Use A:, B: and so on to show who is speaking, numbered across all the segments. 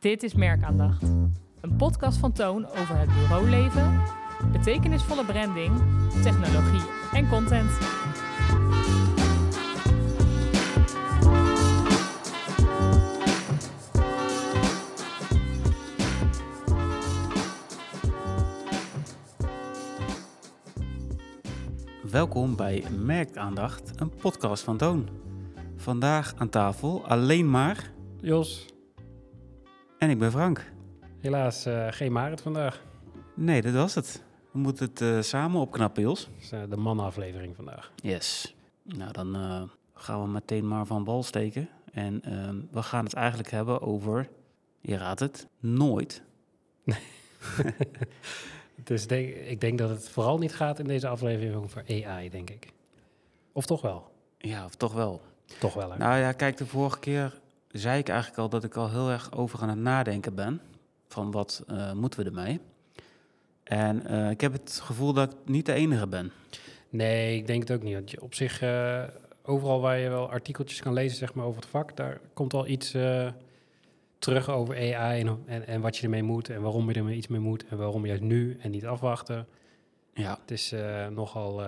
A: Dit is Merkaandacht. Een podcast van Toon over het bureauleven, betekenisvolle branding, technologie en content.
B: Welkom bij Merkaandacht, een podcast van Toon. Vandaag aan tafel alleen maar
C: Jos,
B: en ik ben Frank.
C: helaas eh, geen Marit vandaag.
B: Nee, dat was het. We moeten het eh, samen opknappen, Jos.
C: Dat is eh, de mannenaflevering vandaag.
B: Yes. Nou, dan gaan we meteen maar van bal steken. En ehm, we gaan het eigenlijk hebben over, je raadt het, nooit.
C: Dus denk, ik denk dat het vooral niet gaat in deze aflevering over AI, denk ik. Of toch wel?
B: Ja, of toch wel.
C: Toch wel, hè?
B: Nou ja, kijk, de vorige keer zei ik eigenlijk al dat ik al heel erg over aan het nadenken ben. Van wat eh, moeten we ermee? En eh, ik heb het gevoel dat ik niet de enige ben.
C: Nee, ik denk het ook niet. Want je op zich, eh, overal waar je wel artikeltjes kan lezen zeg maar, over het vak, daar komt al iets terug over AI en, en, en wat je ermee moet en waarom je ermee iets mee moet en waarom juist nu en niet afwachten.
B: Ja,
C: Het is nogal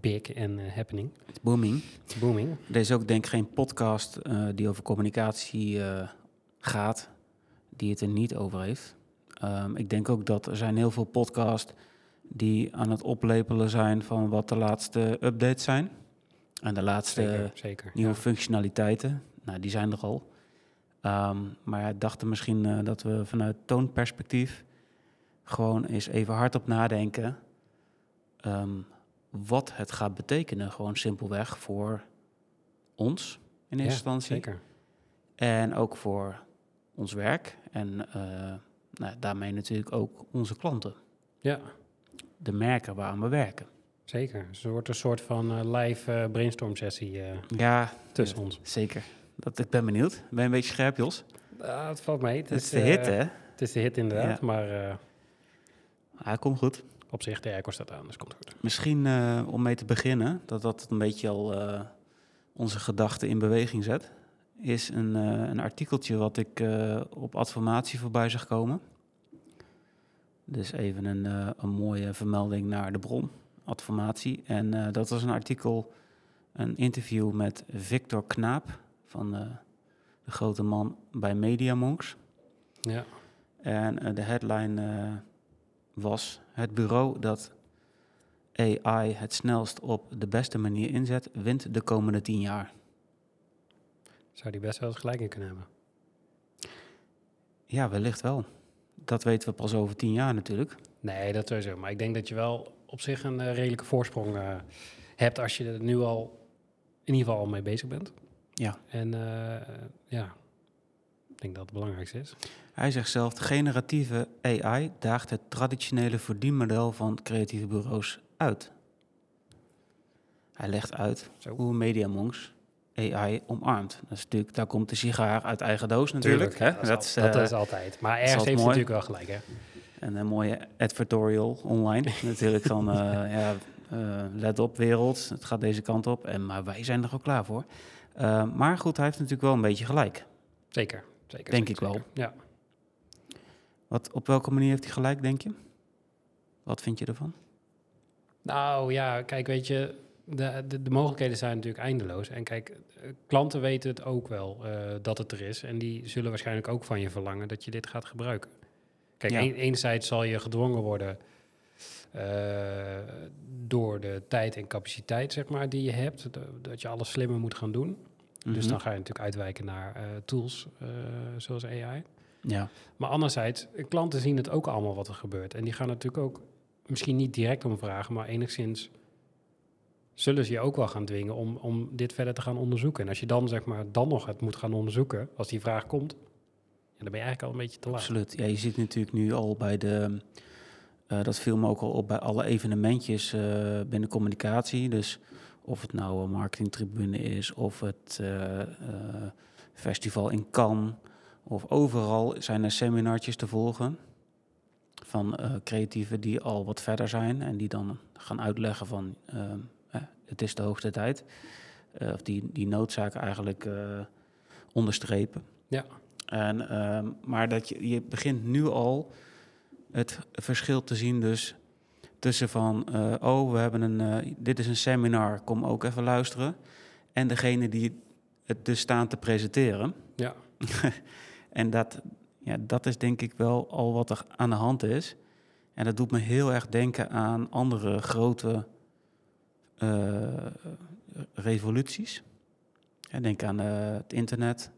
C: big en eh, happening.
B: is booming.
C: It's booming.
B: Er is ook denk ik geen podcast eh, die over communicatie eh, gaat, die het er niet over heeft. Ehm, ik denk ook dat er zijn heel veel podcasts die aan het oplepelen zijn van wat de laatste updates zijn. En de laatste
C: Zeker, zeker.
B: nieuwe
C: Ja.
B: functionaliteiten. Nou, die zijn er al. Ehm, maar ja, dachten misschien dat we vanuit toonperspectief gewoon eens even hardop nadenken ehm, wat het gaat betekenen. Gewoon simpelweg voor ons in eerste
C: Ja,
B: instantie.
C: Zeker.
B: En ook voor ons werk. En eh, nou, daarmee natuurlijk ook onze klanten.
C: Ja,
B: De merken waaraan we werken.
C: zeker. Dus er wordt een soort van eh, live eh, brainstorm sessie
B: Ja,
C: tussen ons.
B: zeker. Dat, ik ben benieuwd. Ben je een beetje scherp, Jos?
C: Ah, het valt mee. Het
B: Het is de hit, hè?
C: Het is de hit inderdaad, maar
B: Hij komt goed.
C: Op zich, de airco staat aan, dus komt goed.
B: Misschien eh, om mee te beginnen, dat dat een beetje al eh, onze gedachten in beweging zet, is een, eh, een artikeltje wat ik op Adformatie voorbij zag komen. Dus even een, een mooie vermelding naar de bron, Adformatie. En dat was een artikel, een interview met Victor Knaap van de grote man bij Media Monks.
C: Ja,
B: En de headline was: Het bureau dat AI het snelst op de beste manier inzet, wint de komende tien jaar.
C: zou die best wel eens gelijk in kunnen hebben.
B: Ja, wellicht wel. Dat weten we pas over tien jaar natuurlijk.
C: Nee, dat sowieso. Maar ik denk dat je wel op zich een eh, redelijke voorsprong eh, hebt als je er nu al in ieder geval al mee bezig bent.
B: Ja.
C: En eh, ja, ik denk dat het belangrijkste is.
B: Hij zegt zelf: generatieve AI daagt het traditionele verdienmodel van creatieve bureaus uit. Hij legt uit
C: Zo.
B: hoe Mediamonks AI omarmt. Dat is natuurlijk, daar komt de sigaar uit eigen doos natuurlijk. hè?
C: dat, is, dat
B: eh,
C: is altijd. Maar ergens heeft hij
B: mooi.
C: natuurlijk wel gelijk, hè?
B: En een mooie advertorial online. Natuurlijk van, eh, ja, eh, let op wereld, het gaat deze kant op. En, maar wij zijn er ook klaar voor. Maar goed, hij heeft natuurlijk wel een beetje gelijk.
C: Zeker. Zeker
B: Denk
C: zeker,
B: ik wel.
C: Ja.
B: Wat, op welke manier heeft hij gelijk, denk je? Wat vind je ervan?
C: Nou ja, kijk, weet je, de, de, de mogelijkheden zijn natuurlijk eindeloos. En kijk, klanten weten het ook wel eh, dat het er is. En die zullen waarschijnlijk ook van je verlangen dat je dit gaat gebruiken. Kijk,
B: Ja.
C: een- enerzijds zal je gedwongen worden eh, door de tijd en capaciteit, zeg maar, die je hebt. de- dat je alles slimmer moet gaan doen. Dus
B: Mhm.
C: dan ga je natuurlijk uitwijken naar eh, tools eh, zoals AI.
B: Ja,
C: Maar anderzijds, klanten zien het ook allemaal wat er gebeurt. En die gaan natuurlijk ook misschien niet direct om vragen, maar enigszins zullen ze je ook wel gaan dwingen om, om dit verder te gaan onderzoeken. En als je dan zeg maar dan nog het moet gaan onderzoeken, als die vraag komt, ja, dan ben je eigenlijk al een beetje te laat.
B: absoluut. Ja, je ziet natuurlijk nu al bij de... eh, dat viel me ook al op bij alle evenementjes binnen communicatie. Dus of het nou een marketingtribune is of het eh, eh, festival in Cannes... of overal zijn er seminartjes te volgen van eh, creatieven die al wat verder zijn... en die dan gaan uitleggen van eh, het is de hoogste tijd. Of die, die noodzaak eigenlijk onderstrepen.
C: Ja.
B: En, ehm, maar dat je, je begint nu al het verschil te zien dus tussen van... eh, oh, we hebben een, eh, dit is een seminar, kom ook even luisteren. En degene die het dus staan te presenteren.
C: Ja.
B: en dat, ja, dat is denk ik wel al wat er aan de hand is. En dat doet me heel erg denken aan andere grote eh, revoluties. Denk aan het internet,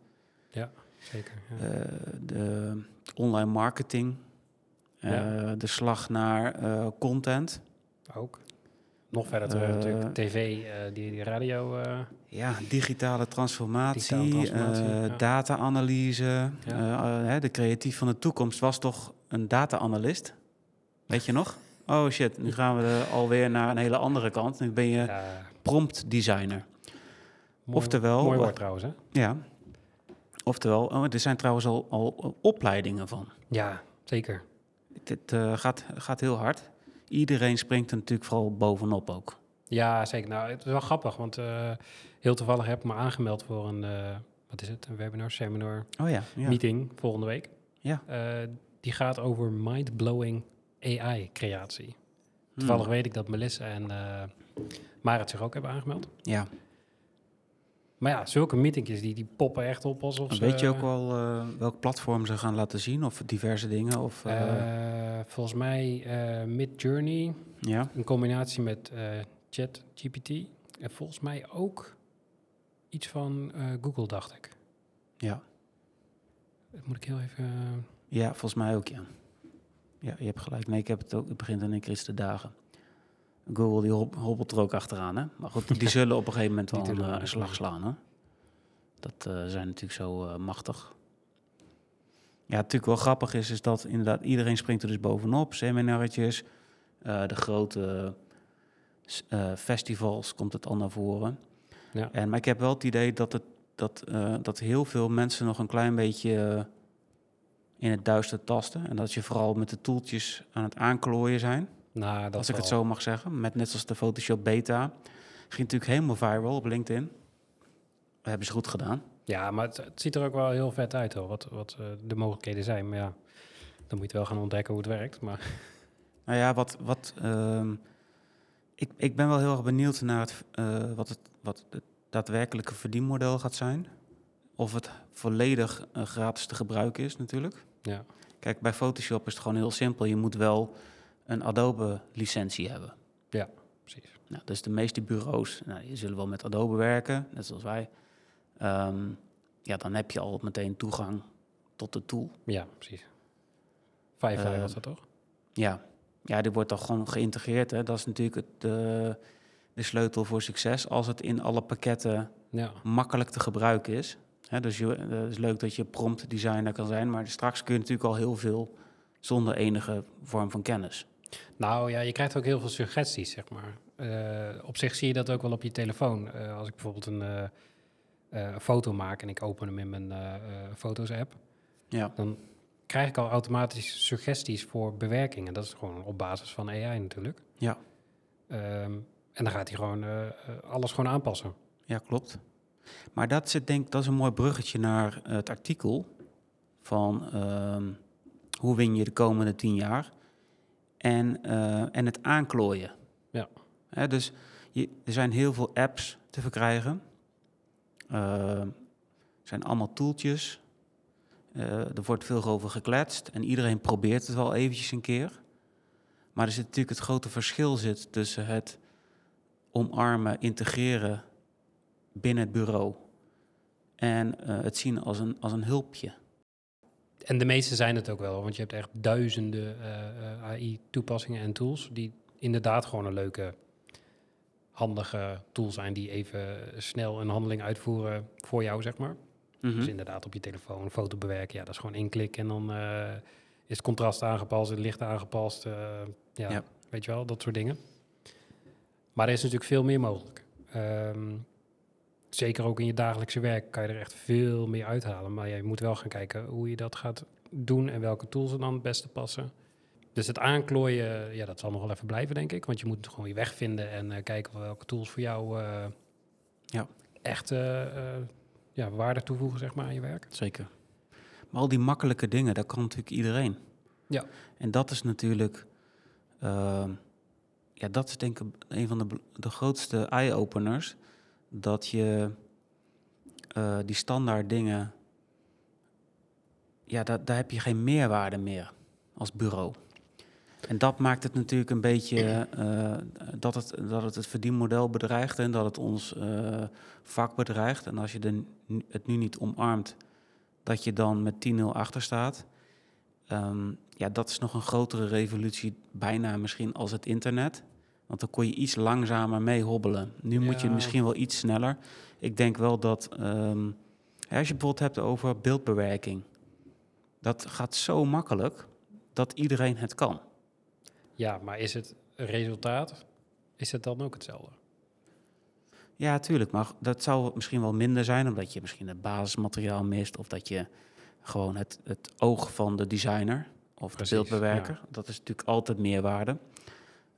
C: Zeker. Ja.
B: eh, de online marketing,
C: Ja.
B: de slag naar eh, content.
C: Ook. Nog verder terug
B: Eh,
C: natuurlijk. TV, eh, die, die radio. eh,
B: Ja, digitale transformatie,
C: Digitale transformatie,
B: eh,
C: ja.
B: data-analyse.
C: Ja.
B: Eh, eh, de creatief van de toekomst was toch een data-analyst? Weet je nog? Oh shit, nu gaan we er alweer naar een hele andere kant. Nu ben je prompt designer.
C: mooi,
B: Oftewel-
C: Mooi woord trouwens, hè?
B: Ja. Oftewel, oh, er zijn trouwens al, al opleidingen van.
C: Ja, zeker.
B: Dit eh, gaat, gaat heel hard. Iedereen springt er natuurlijk vooral bovenop ook.
C: Ja, zeker. Nou, het is wel grappig, want eh, heel toevallig heb ik me aangemeld voor een, eh, wat is het, een webinar, seminar,
B: Oh ja, ja.
C: meeting volgende week.
B: Ja.
C: Die gaat over mind-blowing AI-creatie.
B: Hmm.
C: Toevallig weet ik dat Melissa en Marit zich ook hebben aangemeld.
B: Ja.
C: Maar ja, zulke meetingjes, die, die poppen echt op alsof ze...
B: Weet je ook wel eh, welk platform ze gaan laten zien? Of diverse dingen? Of, eh,
C: eh, volgens mij eh Mid-Journey,
B: ja.
C: in combinatie met eh ChatGPT. En volgens mij ook iets van Google, dacht ik.
B: Ja.
C: Dat moet ik heel even...
B: ja, volgens mij ook, ja. Ja, je hebt gelijk. Nee, ik heb het ook. Het begint in één keer te dagen. Google die hob- hobbelt er ook achteraan, hè? Maar goed, die zullen op een gegeven moment wel een, eh, een slag slaan, hè? Dat eh, zijn natuurlijk zo eh, machtig. Ja, natuurlijk wel grappig is, is dat inderdaad iedereen springt er dus bovenop. Seminaretjes, eh, de grote festivals komt het al naar voren.
C: Ja.
B: En, maar ik heb wel het idee dat, het, dat, dat heel veel mensen nog een klein beetje in het duister tasten. En dat je vooral met de toeltjes aan het aanklooien zijn.
C: Nou, dat
B: als ik het zo mag zeggen. Met net zoals de Photoshop Beta. Ging natuurlijk helemaal viral op LinkedIn. Dat hebben ze goed gedaan.
C: Ja, maar het, het ziet er ook wel heel vet uit, hoor. Wat, wat eh, de mogelijkheden zijn. Maar ja, dan moet je wel gaan ontdekken hoe het werkt. Maar
B: Nou ja, wat, wat, ehm, ik, ik ben wel heel erg benieuwd naar het, eh, wat, het, wat het daadwerkelijke verdienmodel gaat zijn. Of het volledig eh, gratis te gebruiken is natuurlijk.
C: ja,
B: Kijk, bij Photoshop is het gewoon heel simpel. Je moet wel een Adobe-licentie hebben.
C: precies.
B: Nou, dus de meeste bureaus, nou, die zullen wel met Adobe werken, net zoals wij. Ehm, ja, dan heb je al meteen toegang tot de tool.
C: Ja, precies. Firefly
B: Eh,
C: was dat toch?
B: Ja, ja die wordt dan gewoon geïntegreerd. Hè. Dat is natuurlijk het, de, de sleutel voor succes. Als het in alle pakketten
C: Ja.
B: makkelijk te gebruiken is. Hè, dus je, eh, het is leuk dat je prompt designer kan zijn, maar straks kun je natuurlijk al heel veel zonder enige vorm van kennis.
C: Nou ja, je krijgt ook heel veel suggesties, zeg maar. Eh, op zich zie je dat ook wel op je telefoon. Eh, als ik bijvoorbeeld een eh, eh, foto maak en ik open hem in mijn eh, foto's-app,
B: Ja,
C: dan krijg ik al automatisch suggesties voor bewerkingen. Dat is gewoon op basis van AI natuurlijk.
B: Ja.
C: Ehm, en dan gaat hij gewoon alles gewoon aanpassen.
B: ja klopt. Maar dat, zit, denk, dat is een mooi bruggetje naar het artikel van ehm, hoe win je de komende tien jaar en, eh, en het aanklooien.
C: Ja.
B: Hè, dus je, er zijn heel veel apps te verkrijgen. Er zijn allemaal toeltjes. Eh, er wordt veel over gekletst en iedereen probeert het wel eventjes een keer. Maar er zit natuurlijk het grote verschil zit tussen het omarmen, integreren binnen het bureau en het zien als een, als een hulpje.
C: En de meeste zijn het ook wel, want je hebt echt duizenden eh, AI-toepassingen en tools die inderdaad gewoon een leuke, handige tool zijn die even snel een handeling uitvoeren voor jou, zeg maar.
B: Mhm.
C: Dus inderdaad op je telefoon een foto bewerken, ja, dat is gewoon één klik en dan eh, is het contrast aangepast, het licht aangepast, eh, ja,
B: Ja.
C: weet je wel, dat soort dingen. Maar er is natuurlijk veel meer mogelijk. Ehm, zeker ook in je dagelijkse werk kan je er echt veel meer uithalen. Maar ja, je moet wel gaan kijken hoe je dat gaat doen en welke tools er dan het beste passen. Dus het aanklooien, ja, dat zal nog wel even blijven, denk ik. Want je moet gewoon je weg vinden en eh, kijken welke tools voor jou eh,
B: Ja.
C: echt eh, eh, ja, waarde toevoegen zeg maar, aan je werk.
B: Zeker. Maar al die makkelijke dingen, dat kan natuurlijk iedereen.
C: Ja.
B: En dat is natuurlijk, ja, dat is denk ik een van de, de grootste eye-openers. Dat je eh, die standaard dingen, ja, daar, daar heb je geen meerwaarde meer als bureau. En dat maakt het natuurlijk een beetje eh, dat, het, dat het het verdienmodel bedreigt en dat het ons eh, vak bedreigt. En als je de, het nu niet omarmt, dat je dan met 10-0 achter staat. Ehm, ja, dat is nog een grotere revolutie, bijna misschien als het internet. Want dan kon je iets langzamer mee hobbelen. Nu moet je misschien wel iets sneller. Ik denk wel dat, ehm, als je bijvoorbeeld hebt over beeldbewerking, dat gaat zo makkelijk dat iedereen het kan.
C: Ja, maar is het resultaat, is het dan ook hetzelfde?
B: Ja, tuurlijk. Maar dat zou misschien wel minder zijn, omdat je misschien het basismateriaal mist. Of dat je gewoon het, het oog van de designer of
C: Precies,
B: de beeldbewerker. Dat is natuurlijk altijd meerwaarde.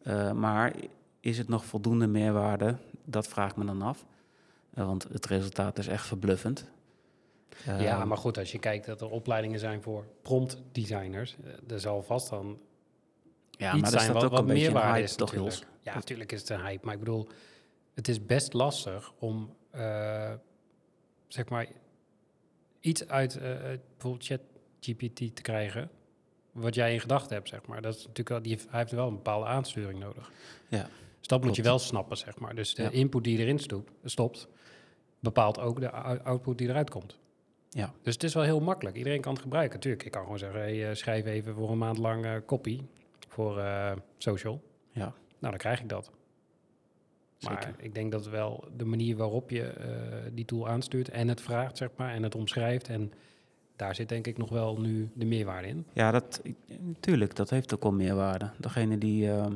B: Eh, maar is het nog voldoende meerwaarde? Dat vraag ik me dan af. Eh, want het resultaat is echt verbluffend.
C: ja,
B: Ehm,
C: maar goed, als je kijkt dat er opleidingen zijn voor prompt designers, eh, er zal vast dan
B: ja,
C: iets
B: maar
C: zijn wat,
B: ook
C: wat
B: een beetje een
C: meerwaarde
B: hype,
C: is
B: toch,
C: natuurlijk. Ja, natuurlijk is het een hype, maar ik bedoel, het is best lastig om, eh, zeg maar, iets uit eh, eh, bijvoorbeeld ChatGPT te krijgen, wat jij in gedachten hebt, zeg maar. Dat is natuurlijk wel, die, hij heeft wel een bepaalde aansturing nodig.
B: Ja,
C: Dus dat moet je wel snappen, zeg maar. Dus de
B: Ja.
C: input die erin stopt, stopt, bepaalt ook de ou- output die eruit komt.
B: Ja.
C: Dus het is wel heel makkelijk. Iedereen kan het gebruiken. Tuurlijk, ik kan gewoon zeggen, hey, eh, schrijf even voor een maand lang eh, copy voor eh, social.
B: ja.
C: Nou, dan krijg ik dat. Maar
B: Zeker.
C: ik denk dat wel de manier waarop je eh, die tool aanstuurt en het vraagt, zeg maar, en het omschrijft. En daar zit denk ik nog wel nu de meerwaarde in.
B: Ja, dat, natuurlijk, dat heeft ook wel meerwaarde. Degene die, ehm,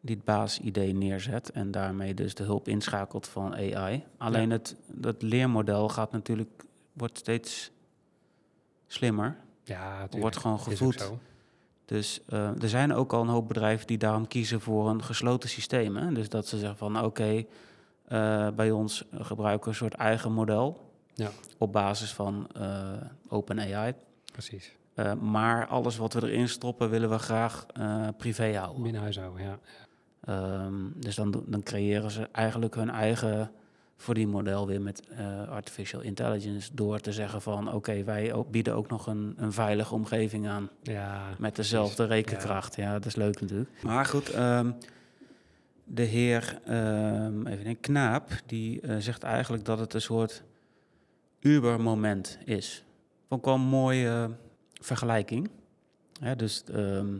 B: die het basisidee neerzet en daarmee dus de hulp inschakelt van AI. Alleen
C: Ja.
B: het dat leermodel gaat natuurlijk, wordt steeds slimmer.
C: Ja, natuurlijk.
B: Wordt gewoon gevoed. Dus eh, er zijn ook al een hoop bedrijven die daarom kiezen voor een gesloten systeem. Hè? Dus dat ze zeggen van oké, eh, bij ons gebruiken we een soort eigen model
C: Ja.
B: op basis van eh OpenAI.
C: Precies.
B: Eh, maar alles wat we erin stoppen willen we graag eh, privé houden.
C: Binnen huis houden, ja.
B: Ehm, dus dan, dan creëren ze eigenlijk hun eigen verdienmodel weer met artificial intelligence. Door te zeggen van oké, wij ook, bieden ook nog een, een veilige omgeving aan.
C: Ja,
B: Met dezelfde rekenkracht. Ja. dat is leuk natuurlijk. Maar goed, ehm, de heer ehm, even een Knaap, die zegt eigenlijk dat het een soort Uber-moment is. Vond ik wel een mooie eh, vergelijking. Dus ehm,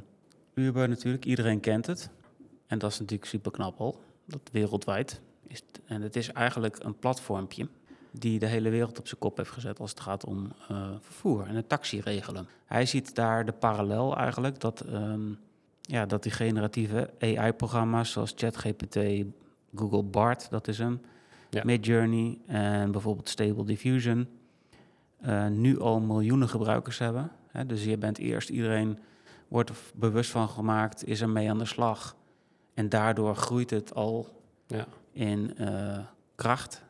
B: Uber natuurlijk, iedereen kent het. En dat is natuurlijk super knap al. Dat wereldwijd is en het is eigenlijk een platformpje die de hele wereld op zijn kop heeft gezet als het gaat om eh, vervoer en het taxi regelen. Hij ziet daar de parallel eigenlijk dat, ehm, ja, dat die generatieve AI-programma's zoals ChatGPT, Google Bart, dat is hem,
C: Ja.
B: Midjourney en bijvoorbeeld Stable Diffusion, eh, nu al miljoenen gebruikers hebben. Hè? Dus je bent eerst, iedereen wordt er bewust van gemaakt, is er mee aan de slag. En daardoor groeit het al
C: ja.
B: in eh, kracht.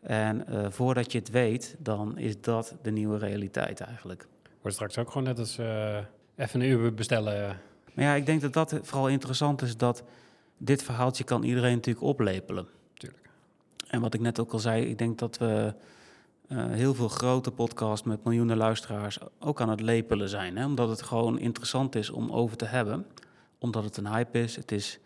B: En eh, voordat je het weet, dan is dat de nieuwe realiteit eigenlijk.
C: Wordt straks ook gewoon net als even een uur bestellen.
B: Maar ja, ik denk dat dat vooral interessant is, dat dit verhaaltje kan iedereen natuurlijk oplepelen. En wat ik net ook al zei, ik denk dat we eh, heel veel grote podcasts met miljoenen luisteraars ook aan het lepelen zijn. Hè? Omdat het gewoon interessant is om over te hebben. Omdat het een hype is. Het is,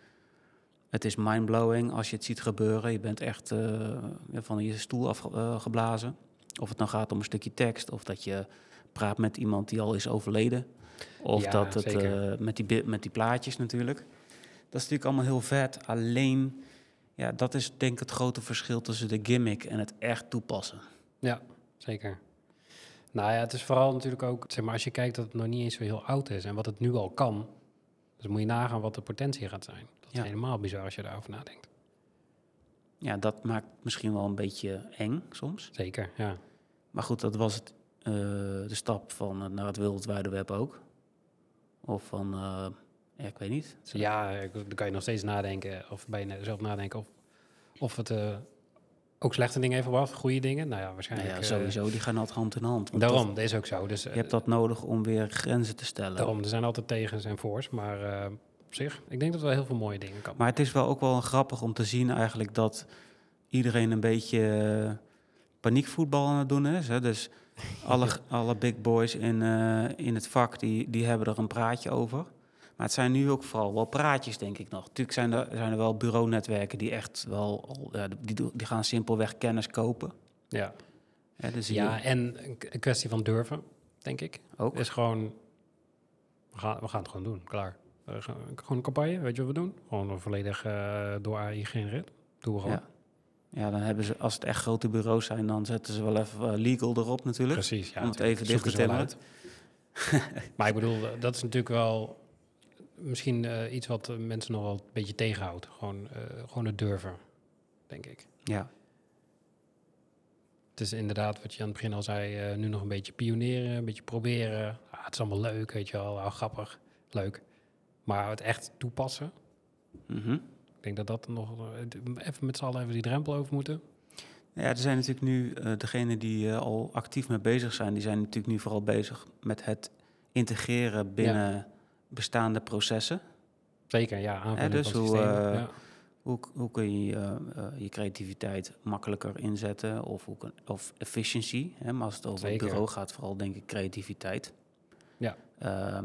B: het is mindblowing als je het ziet gebeuren. Je bent echt eh, van je stoel afgeblazen. Of het nou gaat om een stukje tekst, of dat je praat met iemand die al is overleden. Of
C: Ja,
B: dat het eh, met, die, met die plaatjes natuurlijk. Dat is natuurlijk allemaal heel vet. Alleen, ja, dat is denk ik het grote verschil tussen de gimmick en het echt toepassen.
C: Ja, zeker. Nou ja, het is vooral natuurlijk ook, zeg maar, als je kijkt dat het nog niet eens zo heel oud is en wat het nu al kan, dus moet je nagaan wat de potentie gaat zijn. Dat is
B: Ja.
C: helemaal bizar als je daarover nadenkt.
B: Ja, dat maakt misschien wel een beetje eng soms.
C: Zeker, ja.
B: Maar goed, dat was het, eh, de stap van eh, naar het wereldwijde web ook. Of van, eh, ja, ik weet niet.
C: Ja, dan kan je nog steeds nadenken, of bij jezelf nadenken, of, of het eh, ook slechte dingen heeft gebracht, goede dingen. Nou ja,
B: Nou
C: waarschijnlijk.
B: ja,
C: eh,
B: sowieso, die gaan altijd hand in hand.
C: Daarom,
B: dat-
C: dat is ook zo. Dus,
B: je
C: eh,
B: hebt dat nodig om weer grenzen te stellen.
C: daarom, er zijn altijd tegens en voors. Maar op zich, ik denk dat wel heel veel mooie dingen kan.
B: Maar het is wel ook wel grappig om te zien eigenlijk dat iedereen een beetje paniekvoetbal aan het doen is. Hè? Dus alle, alle big boys in, in het vak, die, die hebben er een praatje over. Maar het zijn nu ook vooral wel praatjes, denk ik nog. Natuurlijk zijn er, zijn er wel bureaunetwerken die echt wel... Ja, die, die gaan simpelweg kennis kopen.
C: Ja,
B: Hè? Dus
C: ja en een kwestie van durven, denk ik.
B: ook.
C: is gewoon, we gaan, we gaan het gewoon doen, klaar. Ge- gewoon een campagne, weet je wat we doen? Gewoon een volledig eh, door AI gegenereerd. Doen we gewoon.
B: Ja. ja, dan hebben ze, als het echt grote bureaus zijn, dan zetten ze wel even eh, legal erop natuurlijk.
C: Precies, ja.
B: Om het even dicht te
C: maar ik bedoel, dat is natuurlijk wel misschien eh, iets wat eh, mensen nog wel een beetje tegenhoudt. Gewoon, eh, gewoon het durven, denk ik.
B: Ja,
C: Het is inderdaad wat je aan het begin al zei, nu nog een beetje pioneren, een beetje proberen. Ah, het is allemaal leuk, weet je wel, ah, grappig, leuk. Maar het echt toepassen,
B: mhm.
C: ik denk dat dat nog even met z'n allen even die drempel over moeten.
B: Ja, er zijn natuurlijk nu, eh degenen die al actief mee bezig zijn, die zijn natuurlijk nu vooral bezig met het integreren binnen bestaande processen.
C: Zeker, ja, aanvulling
B: dus
C: van
B: hoe,
C: systemen.
B: eh,
C: ja.
B: Hoe, hoe kun je eh, eh, je creativiteit makkelijker inzetten of, hoe of efficiency, hè, maar als het over het bureau gaat, vooral denk ik creativiteit.
C: Ja.
B: Ehm,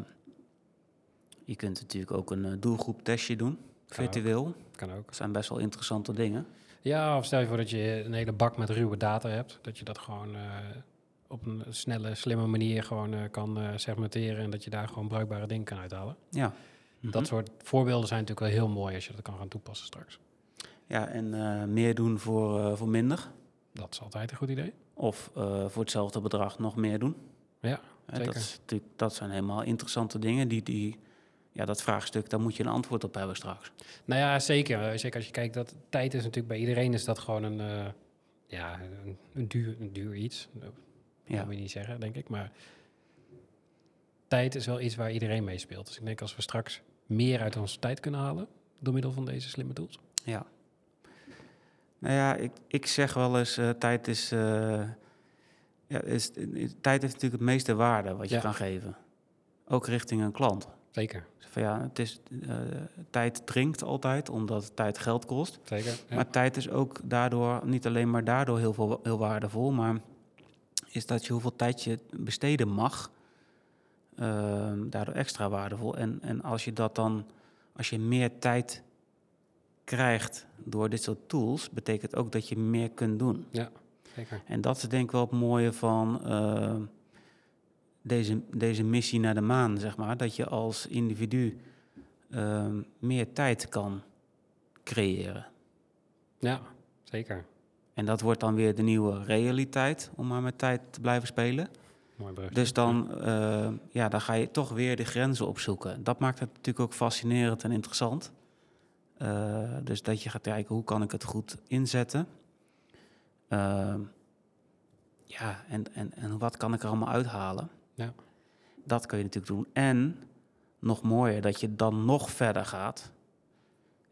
B: je kunt natuurlijk ook een eh, doelgroeptestje doen,
C: Kan ook.
B: virtueel.
C: Kan ook.
B: Dat zijn best wel interessante dingen.
C: Ja, of stel je voor dat je een hele bak met ruwe data hebt. Dat je dat gewoon op een snelle, slimme manier gewoon eh, kan eh, segmenteren. En dat je daar gewoon bruikbare dingen kan uithalen.
B: Ja. Mhm.
C: Dat soort voorbeelden zijn natuurlijk wel heel mooi als je dat kan gaan toepassen straks.
B: Ja, en eh, meer doen voor, voor minder.
C: Dat is altijd een goed idee.
B: Of voor hetzelfde bedrag nog meer doen.
C: Ja, zeker.
B: dat, is dat zijn helemaal interessante dingen. Die, die, ja, dat vraagstuk, daar moet je een antwoord op hebben straks.
C: Nou ja, zeker. Zeker als je kijkt dat tijd is natuurlijk bij iedereen is dat gewoon een, ja, een, een, duur, een duur iets. Dat
B: Ja.
C: moet je niet zeggen, denk ik. Maar tijd is wel iets waar iedereen mee speelt. Dus ik denk als we straks meer uit onze tijd kunnen halen door middel van deze slimme tools.
B: Ja. Nou ja, ik, ik zeg wel eens, eh, tijd is, eh, ja, is, is- tijd heeft natuurlijk het meeste waarde wat je
C: Ja.
B: kan geven. Ook richting een klant.
C: Zeker,
B: Dus Van ja, het is, eh, tijd dringt altijd, omdat tijd geld kost.
C: zeker. Ja.
B: Maar tijd is ook daardoor, niet alleen maar daardoor heel, veel, heel waardevol, maar is dat je hoeveel tijd je besteden mag, ehm, daardoor extra waardevol. En, en als je dat dan, als je meer tijd krijgt door dit soort tools, betekent ook dat je meer kunt doen.
C: zeker.
B: En dat is denk ik wel het mooie van eh, deze, deze missie naar de maan, zeg maar. Dat je als individu ehm, meer tijd kan creëren.
C: Ja, zeker.
B: En dat wordt dan weer de nieuwe realiteit, om maar met tijd te blijven spelen.
C: Mooi brug.
B: Dus dan, eh, ja, dan ga je toch weer de grenzen opzoeken. Dat maakt het natuurlijk ook fascinerend en interessant. Eh, dus dat je gaat kijken, hoe kan ik het goed inzetten? Ehm, ja, en, en, en wat kan ik er allemaal uithalen?
C: Ja.
B: Dat kun je natuurlijk doen. En, nog mooier, dat je dan nog verder gaat.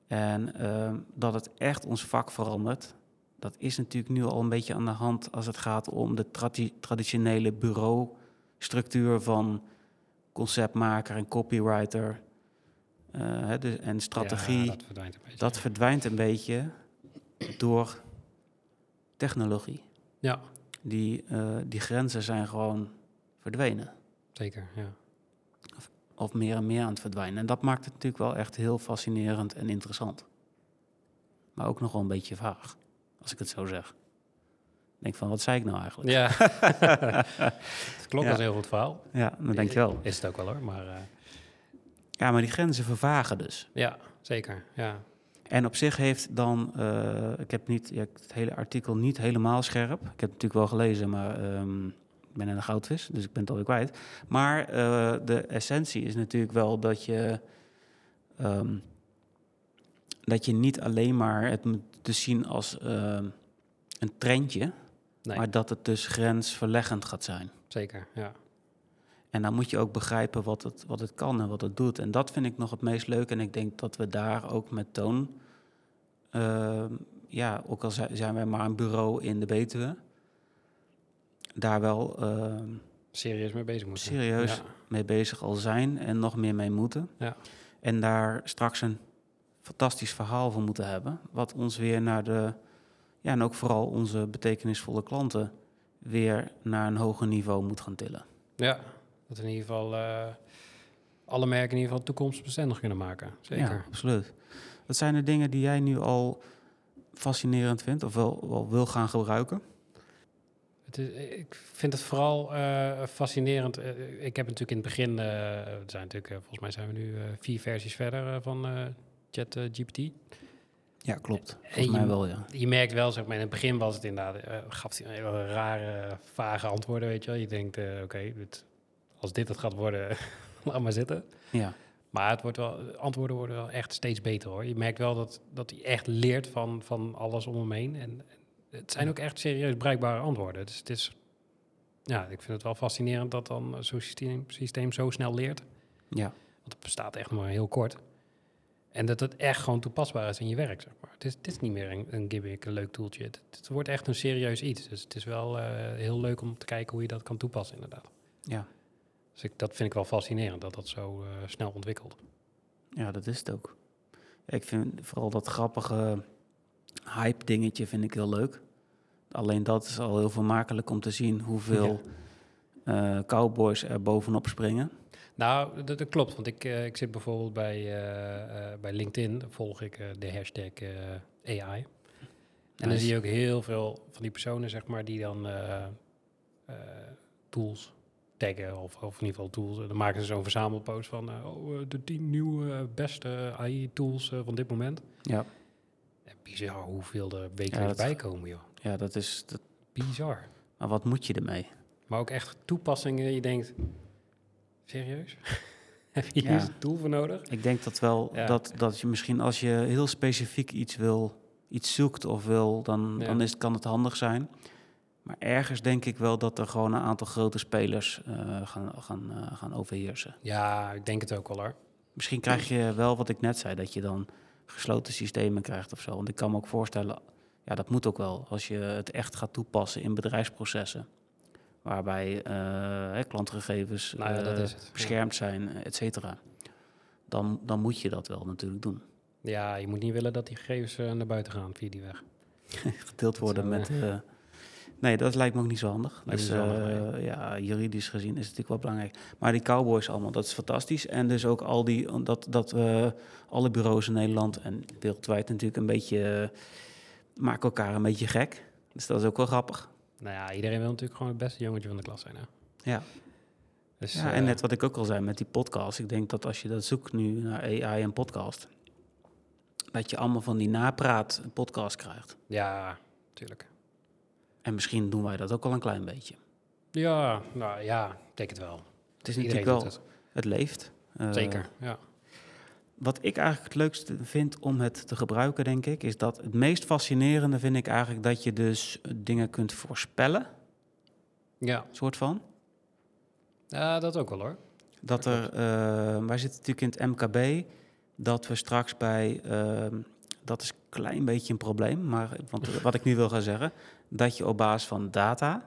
B: En ehm, dat het echt ons vak verandert. Dat is natuurlijk nu al een beetje aan de hand als het gaat om de tradi- traditionele bureaustructuur van conceptmaker en copywriter. eh, dus, en strategie.
C: Ja, dat verdwijnt een beetje.
B: dat verdwijnt een beetje door technologie.
C: Ja,
B: Die, eh, die grenzen zijn gewoon verdwenen.
C: zeker. Ja.
B: Of meer en meer aan het verdwijnen. En dat maakt het natuurlijk wel echt heel fascinerend en interessant. Maar ook nog wel een beetje vaag, als ik het zo zeg. Ik denk van, wat zei ik nou eigenlijk?
C: Ja, het klopt
B: Ja.
C: als een heel goed verhaal.
B: Ja, dat denk je wel.
C: Is het ook wel hoor, maar eh,
B: Ja, maar die grenzen vervagen dus.
C: ja, zeker. Ja,
B: En op zich heeft dan, eh, ik heb niet, ja, het hele artikel niet helemaal scherp. Ik heb het natuurlijk wel gelezen, maar ehm, ik ben in een goudvis, dus ik ben het alweer kwijt. Maar eh, de essentie is natuurlijk wel dat je, ehm, dat je niet alleen maar het te zien als ehm, een trendje,
C: nee,
B: maar dat het dus grensverleggend gaat zijn.
C: zeker. Ja.
B: En dan moet je ook begrijpen wat het, wat het kan en wat het doet. En dat vind ik nog het meest leuk. En ik denk dat we daar ook met Toon... eh, ja, ook al zi- zijn wij maar een bureau in de Betuwe, daar wel ehm,
C: Serieus mee bezig moeten.
B: serieus
C: Ja.
B: mee bezig al zijn en nog meer mee moeten.
C: Ja.
B: En daar straks een fantastisch verhaal van moeten hebben, wat ons weer naar de, ja, en ook vooral onze betekenisvolle klanten weer naar een hoger niveau moet gaan tillen.
C: Ja, dat in ieder geval eh, alle merken in ieder geval toekomstbestendig kunnen maken. Zeker.
B: Ja, absoluut. Wat zijn de dingen die jij nu al fascinerend vindt of wel, wel wil gaan gebruiken?
C: Het is, ik vind het vooral eh, fascinerend. Eh, ik heb natuurlijk in het begin, eh er zijn natuurlijk, eh, volgens mij zijn we nu eh, vier versies verder eh, van eh ChatGPT.
B: Ja, klopt. Volgens
C: je-
B: mij wel, ja.
C: Je merkt wel, zeg maar, in het begin was het inderdaad, eh, gaf hij hele rare, vage antwoorden, weet je wel. Je denkt, eh, oké, als dit het gaat worden, laat maar zitten.
B: Ja,
C: Maar het wordt wel, de antwoorden worden wel echt steeds beter hoor. Je merkt wel dat, dat hij echt leert van, van alles om hem heen. En het zijn ook echt serieus bruikbare antwoorden. Dus het is, ja, ik vind het wel fascinerend dat dan zo'n systeem, systeem zo snel leert.
B: ja.
C: Want het bestaat echt maar heel kort. En dat het echt gewoon toepasbaar is in je werk, zeg maar. Het is, het is niet meer een, een gimmick, een leuk toeltje. Het, het wordt echt een serieus iets. Dus het is wel eh, heel leuk om te kijken hoe je dat kan toepassen, inderdaad.
B: ja.
C: Dus ik, dat vind ik wel fascinerend, dat dat zo eh, snel ontwikkelt.
B: Ja, dat is het ook. Ik vind vooral dat grappige hype dingetje vind ik heel leuk. Alleen dat is al heel vermakelijk om te zien hoeveel eh, cowboys er bovenop springen.
C: Nou, dat, dat klopt. Want ik, eh, ik zit bijvoorbeeld bij, eh, bij LinkedIn, volg ik de hashtag AI. En dan zie je ook heel veel van die personen, zeg maar, die dan tools taggen, of, of in ieder geval tools. Dan maken ze zo'n verzamelpost van, oh, de tien nieuwe beste AI-tools van dit moment.
B: Ja,
C: En bizar hoeveel er
B: Ja,
C: wekelijks
B: dat-
C: bij komen, joh.
B: ja dat is... Dat,
C: Bizar.
B: maar wat moet je ermee?
C: Maar ook echt toepassingen, je denkt, serieus? Heb je hier
B: Ja.
C: een tool voor nodig?
B: Ik denk dat wel
C: Ja.
B: dat, dat je misschien als je heel specifiek iets wil, iets zoekt of wil, dan,
C: Ja.
B: dan is, kan het handig zijn. Maar ergens denk ik wel dat er gewoon een aantal grote spelers eh, gaan, gaan, eh, gaan overheersen.
C: Ja, ik denk het ook wel hoor.
B: Misschien krijg je wel wat ik net zei, dat je dan gesloten systemen krijgt of zo. Want ik kan me ook voorstellen, ja, dat moet ook wel, als je het echt gaat toepassen in bedrijfsprocessen. Waarbij eh, hè, klantgegevens
C: Nou ja,
B: eh.
C: Ja.
B: beschermd zijn, et cetera. Dan, dan moet je dat wel natuurlijk doen.
C: Ja, je moet niet willen dat die gegevens eh, naar buiten gaan via die weg.
B: Gedeeld worden met... nee, dat lijkt me ook niet zo handig.
C: Lijkt
B: dus
C: zo
B: ja, juridisch gezien is het natuurlijk wel belangrijk. Maar die cowboys allemaal, dat is fantastisch. En dus ook al die, dat, dat alle bureaus in Nederland en wereldwijd natuurlijk een beetje... maken elkaar een beetje gek. Dus dat is ook wel grappig.
C: Nou ja, iedereen wil natuurlijk gewoon het beste jongetje van de klas zijn. Hè?
B: Ja.
C: Dus,
B: ja,
C: eh,
B: en net wat ik ook al zei met die podcast. Ik denk dat als je dat zoekt nu naar AI en podcast... dat je allemaal van die napraat podcast krijgt.
C: Ja, tuurlijk.
B: En misschien doen wij dat ook al een klein beetje.
C: Ja, nou ja, ik denk het wel.
B: Het is natuurlijk wel...
C: doet
B: Het leeft.
C: het.
B: Eh,
C: Zeker, ja.
B: Wat ik eigenlijk het leukste vind om het te gebruiken, denk ik, is dat het meest fascinerende vind ik eigenlijk dat je dus dingen kunt voorspellen,
C: Ja,
B: soort van.
C: ja dat ook wel hoor. Dat
B: er, eh, wij zitten natuurlijk in het MKB, dat we straks bij, ehm, dat is een klein beetje een probleem, maar want, wat ik nu wil gaan zeggen, dat je op basis van data,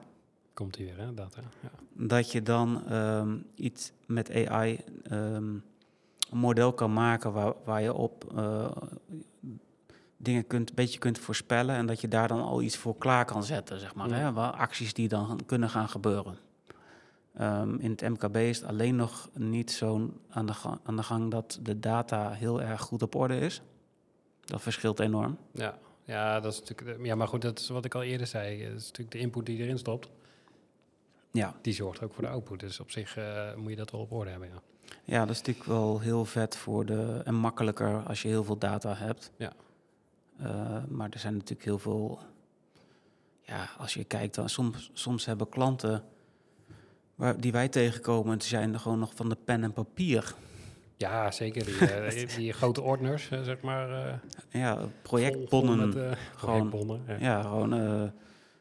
C: Komt hij weer, hè, dat. Hè? Ja.
B: dat je dan ehm, iets met AI ehm, een model kan maken waar, waar je op eh, dingen kunt, een beetje kunt voorspellen en dat je daar dan al iets voor klaar kan zetten, zeg maar.
C: Ja.
B: Hè? Waar acties die dan kunnen gaan gebeuren. Ehm, in het MKB is het alleen nog niet zo aan de, gang, aan de gang dat de data heel erg goed op orde is. Dat verschilt enorm.
C: Ja. ja, dat is natuurlijk. de- Ja, maar goed, dat is wat ik al eerder zei. Dat is natuurlijk de input die erin stopt.
B: Ja.
C: Die zorgt ook voor de output. Dus op zich eh, moet je dat wel op orde hebben. Ja.
B: Ja, dat is natuurlijk wel heel vet voor de. en makkelijker als je heel veel data hebt.
C: Ja.
B: Eh, maar er zijn natuurlijk heel veel. Ja, als je kijkt, dan soms, soms hebben klanten. Waar, die wij tegenkomen, die zijn er gewoon nog van de pen en papier.
C: Ja, zeker. Die, eh, die, grote ordners, eh, zeg maar.
B: Ja, projectbonnen.
C: met,
B: gewoon-
C: projectbonnen, ja.
B: Ja, gewoon.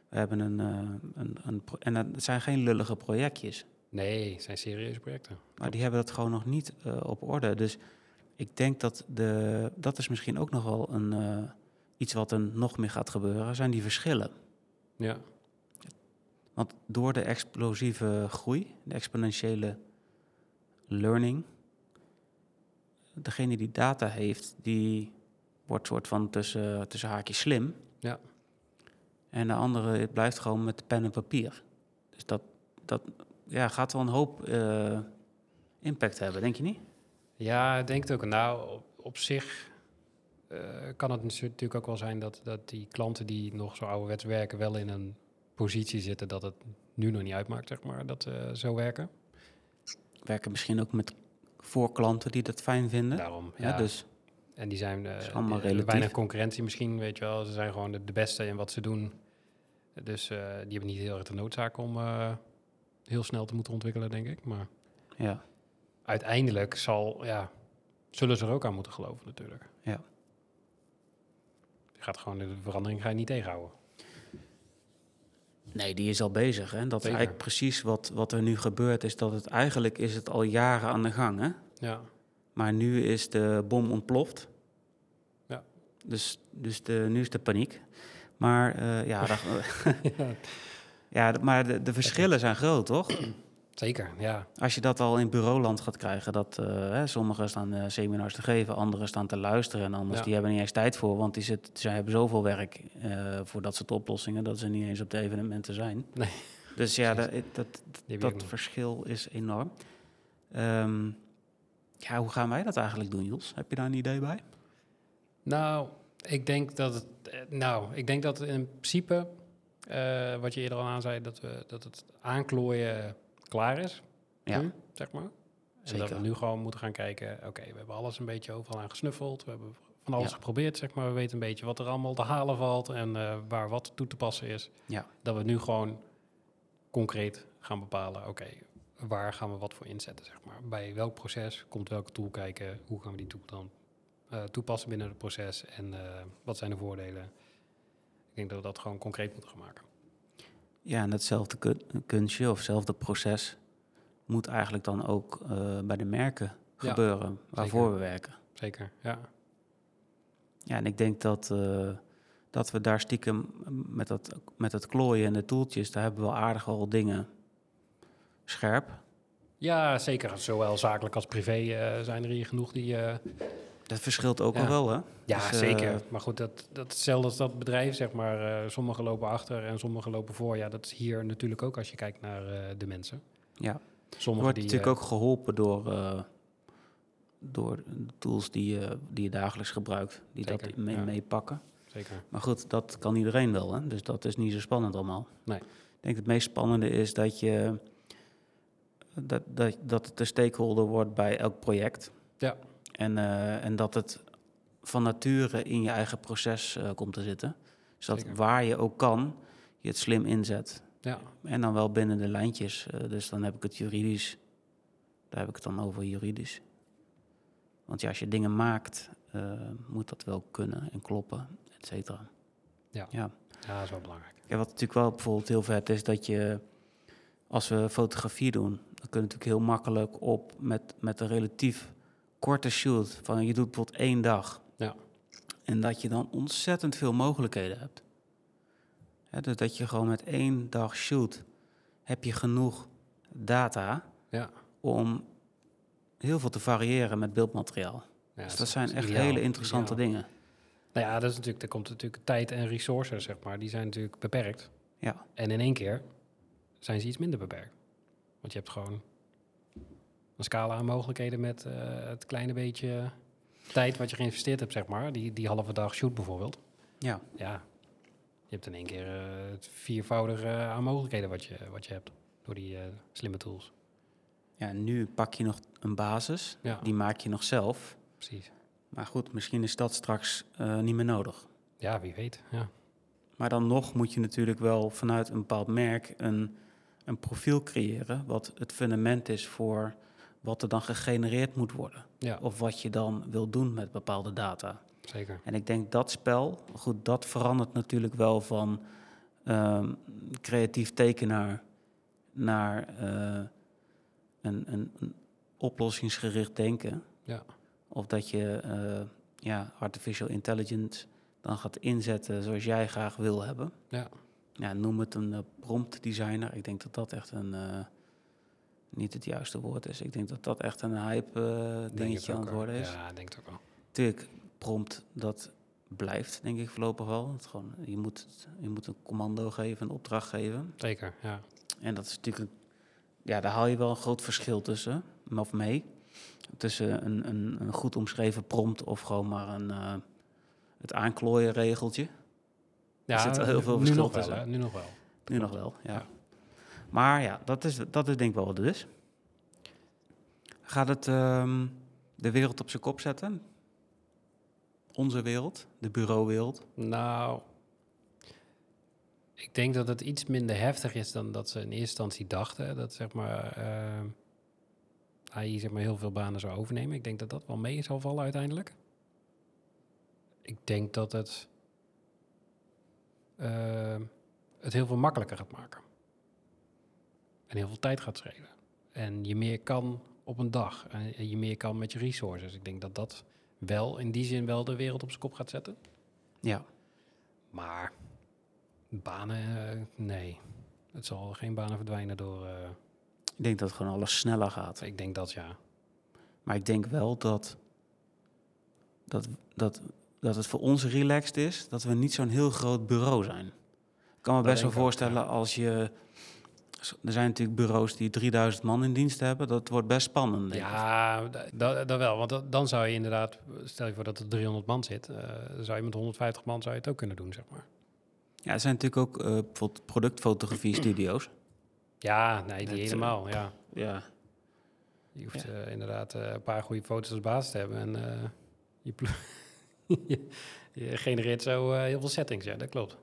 B: we hebben een. een, een en het zijn geen lullige projectjes.
C: Nee, het zijn serieuze projecten.
B: Maar die hebben dat gewoon nog niet eh, op orde. Dus ik denk dat de, dat is misschien ook nog wel een, eh, iets wat er nog meer gaat gebeuren, zijn die verschillen.
C: Ja,
B: Want door de explosieve groei, de exponentiële learning, degene die data heeft, die wordt soort van tussen, tussen haakjes slim.
C: Ja.
B: En de andere het blijft gewoon met pen en papier. Dus dat, dat ja, gaat wel een hoop eh, impact hebben, denk je niet?
C: ja ik denk het ook. Nou, op, op zich eh, kan het natuurlijk ook wel zijn dat, dat die klanten die nog zo ouderwets werken, wel in een positie zitten dat het nu nog niet uitmaakt, zeg maar, dat ze zo werken.
B: Werken misschien ook met voorklanten die dat fijn vinden.
C: Daarom,
B: Ja,
C: ja.
B: dus
C: En die zijn eh,
B: allemaal relatief.
C: weinig concurrentie misschien, weet je wel. Ze zijn gewoon de, de beste in wat ze doen. Dus eh, die hebben niet heel erg de noodzaak om eh, heel snel te moeten ontwikkelen, denk ik. Maar
B: ja,
C: uiteindelijk zal, ja, zullen ze er ook aan moeten geloven natuurlijk.
B: Ja.
C: Je gaat gewoon de verandering ga je niet tegenhouden.
B: nee, die is al bezig. Hè? Dat is eigenlijk precies wat, wat er nu gebeurt, is dat het eigenlijk is het al jaren aan de gang. Hè?
C: Ja,
B: Maar nu is de bom ontploft.
C: Ja.
B: Dus, dus de, nu is de paniek. Maar uh, ja, dat, ja, maar de, de verschillen zijn groot, toch?
C: zeker, ja.
B: Als je dat al in bureauland gaat krijgen, dat uh, hè, sommigen staan uh, seminars te geven, anderen staan te luisteren en anders
C: Ja.
B: die hebben niet eens tijd voor, want die zit, ze hebben zoveel werk uh, voor dat soort oplossingen dat ze niet eens op de evenementen zijn.
C: Nee.
B: Dus ja, dat, dat, dat verschil is enorm. Ehm, ja, hoe gaan wij dat eigenlijk doen, Jules? Heb je daar een idee bij?
C: Nou, ik denk dat het, eh, nou, ik denk dat in principe, eh, wat je eerder al aan zei, dat, we, dat het aanklooien klaar is.
B: Ja.
C: nu, zeg maar. En dat we nu gewoon moeten gaan kijken, oké, we hebben alles een beetje overal aan gesnuffeld. We hebben van alles
B: Ja.
C: geprobeerd, zeg maar. We weten een beetje wat er allemaal te halen valt en eh, waar wat toe te passen is.
B: Ja.
C: Dat we nu gewoon concreet gaan bepalen, oké, waar gaan we wat voor inzetten, zeg maar. Bij welk proces komt welke tool kijken, hoe gaan we die tool dan eh, toepassen binnen het proces en wat zijn de voordelen. Ik denk dat we dat gewoon concreet moeten gaan maken.
B: Ja, en hetzelfde kun- kunstje of hetzelfde proces moet eigenlijk dan ook eh, bij de merken
C: Ja,
B: gebeuren waarvoor
C: zeker.
B: we werken.
C: Zeker, ja.
B: Ja, en ik denk dat, eh, dat we daar stiekem met dat, met het klooien en de toeltjes, daar hebben we wel aardig wel dingen scherp.
C: Ja, zeker. Zowel zakelijk als privé eh, zijn er hier genoeg die...
B: Dat verschilt ook
C: Ja.
B: al wel, hè?
C: ja,
B: Dus, eh,
C: zeker. Maar goed, dat, dat hetzelfde als dat bedrijf, zeg maar. eh sommigen lopen achter en sommigen lopen voor. Ja, dat is hier natuurlijk ook als je kijkt naar eh, de mensen.
B: Ja,
C: Sommigen
B: wordt
C: die...
B: natuurlijk ook geholpen door, door de tools die, je die je dagelijks gebruikt, die dat mee,
C: ja.
B: meepakken.
C: Zeker.
B: Maar goed, dat kan iedereen wel, hè? dus dat is niet zo spannend allemaal.
C: Nee.
B: Ik denk het meest spannende is dat je dat, dat, dat het de stakeholder wordt bij elk project.
C: Ja.
B: En, eh, en dat het van nature in je eigen proces eh, komt te zitten. Dus dat
C: Zeker.
B: waar je ook kan, je het slim inzet.
C: Ja,
B: En dan wel binnen de lijntjes. eh, dus dan heb ik het juridisch. Daar heb ik het dan over juridisch. Want ja, als je dingen maakt, moet dat wel kunnen en kloppen, et cetera.
C: Ja.
B: ja.
C: ja, dat is wel belangrijk.
B: Ja, wat natuurlijk wel bijvoorbeeld heel vet is, dat je, als we fotografie doen, dan kun je natuurlijk heel makkelijk op met, met een relatief korte shoot. Van je doet bijvoorbeeld één dag.
C: Ja.
B: En dat je dan ontzettend veel mogelijkheden hebt. Dus dat je gewoon met één dag shoot, heb je genoeg data
C: Ja.
B: om heel veel te variëren met beeldmateriaal.
C: Ja,
B: dus dat zijn echt
C: ideaal.
B: hele interessante
C: Ideaal.
B: dingen.
C: Nou ja, dat is natuurlijk, er komt natuurlijk tijd en resources, zeg maar. Die zijn natuurlijk beperkt.
B: Ja,
C: En in één keer zijn ze iets minder beperkt. Want je hebt gewoon een scala aan mogelijkheden met eh, het kleine beetje tijd wat je geïnvesteerd hebt, zeg maar. Die, die halve dag shoot bijvoorbeeld.
B: ja.
C: Ja, je hebt in één keer eh, het viervoudige aan mogelijkheden wat je, wat je hebt. Door die eh, slimme tools.
B: ja nu pak je nog een basis,
C: Ja,
B: die maak je nog zelf.
C: precies.
B: Maar goed, misschien is dat straks eh, niet meer nodig.
C: Ja, wie weet. Ja,
B: Maar dan nog moet je natuurlijk wel vanuit een bepaald merk een, een profiel creëren, wat het fundament is voor wat er dan gegenereerd moet worden.
C: ja
B: Of wat je dan wil doen met bepaalde data.
C: zeker.
B: En ik denk dat spel, goed, dat verandert natuurlijk wel van ehm, creatief tekenaar naar eh, een, een, een oplossingsgericht denken.
C: Ja.
B: Of dat je eh, ja, artificial intelligence dan gaat inzetten zoals jij graag wil hebben.
C: Ja.
B: Ja, noem het een uh, prompt designer. Ik denk dat dat echt een, niet het juiste woord is. Ik denk dat dat echt een hype uh, dingetje aan het worden is.
C: Ja, denk het ook wel.
B: Tuurlijk, prompt, dat blijft denk ik voorlopig wel. Het gewoon, je, moet, je moet een commando geven, een opdracht geven.
C: Zeker, ja.
B: En dat is natuurlijk, ja, daar haal je wel een groot verschil tussen, of mee. Tussen een, een, een goed omschreven prompt of gewoon maar een, uh, het aanklooien regeltje.
C: Ja,
B: er zit wel heel veel
C: nu
B: verschil
C: nog wel,
B: tussen.
C: hè? Nu nog wel.
B: Nu nog wel, ja.
C: Ja.
B: Maar ja, dat is, dat is denk ik wel wat het is. Gaat het ehm, de wereld op zijn kop zetten? Onze wereld, de bureauwereld?
C: Nou, ik denk dat het iets minder heftig is dan dat ze in eerste instantie dachten. Dat zeg maar, AI zeg maar heel veel banen zou overnemen. Ik denk dat dat wel mee zal vallen uiteindelijk. Ik denk dat het eh, het heel veel makkelijker gaat maken. En heel veel tijd gaat schelen. En je meer kan op een dag. En je meer kan met je resources. Ik denk dat dat wel in die zin wel de wereld op zijn kop gaat zetten.
B: Ja.
C: Maar banen, eh, nee. Het zal geen banen verdwijnen door. eh,
B: Ik denk dat gewoon alles sneller gaat.
C: ik denk dat ja.
B: Maar ik denk wel dat, dat, dat, dat het voor ons relaxed is dat we niet zo'n heel groot bureau zijn. Ik kan me
C: Dat
B: best wel
C: ook,
B: voorstellen
C: ja.
B: als je... Er zijn natuurlijk bureaus die 3000 man in dienst hebben. Dat wordt best spannend. denk ik.
C: Ja, da- da- dat wel. Want da- dan zou je inderdaad, stel je voor dat er 300 man zit, eh, dan zou je met 150 man zou je het ook kunnen doen, zeg maar.
B: Ja, er zijn natuurlijk ook eh, bijvoorbeeld productfotografie-studio's.
C: Ja, nee, die
B: eh,
C: helemaal, ja.
B: Ja,
C: Je hoeft eh, inderdaad eh, een paar goede foto's als basis te hebben en eh, je, je, genereert zo eh, heel veel settings, ja, dat klopt.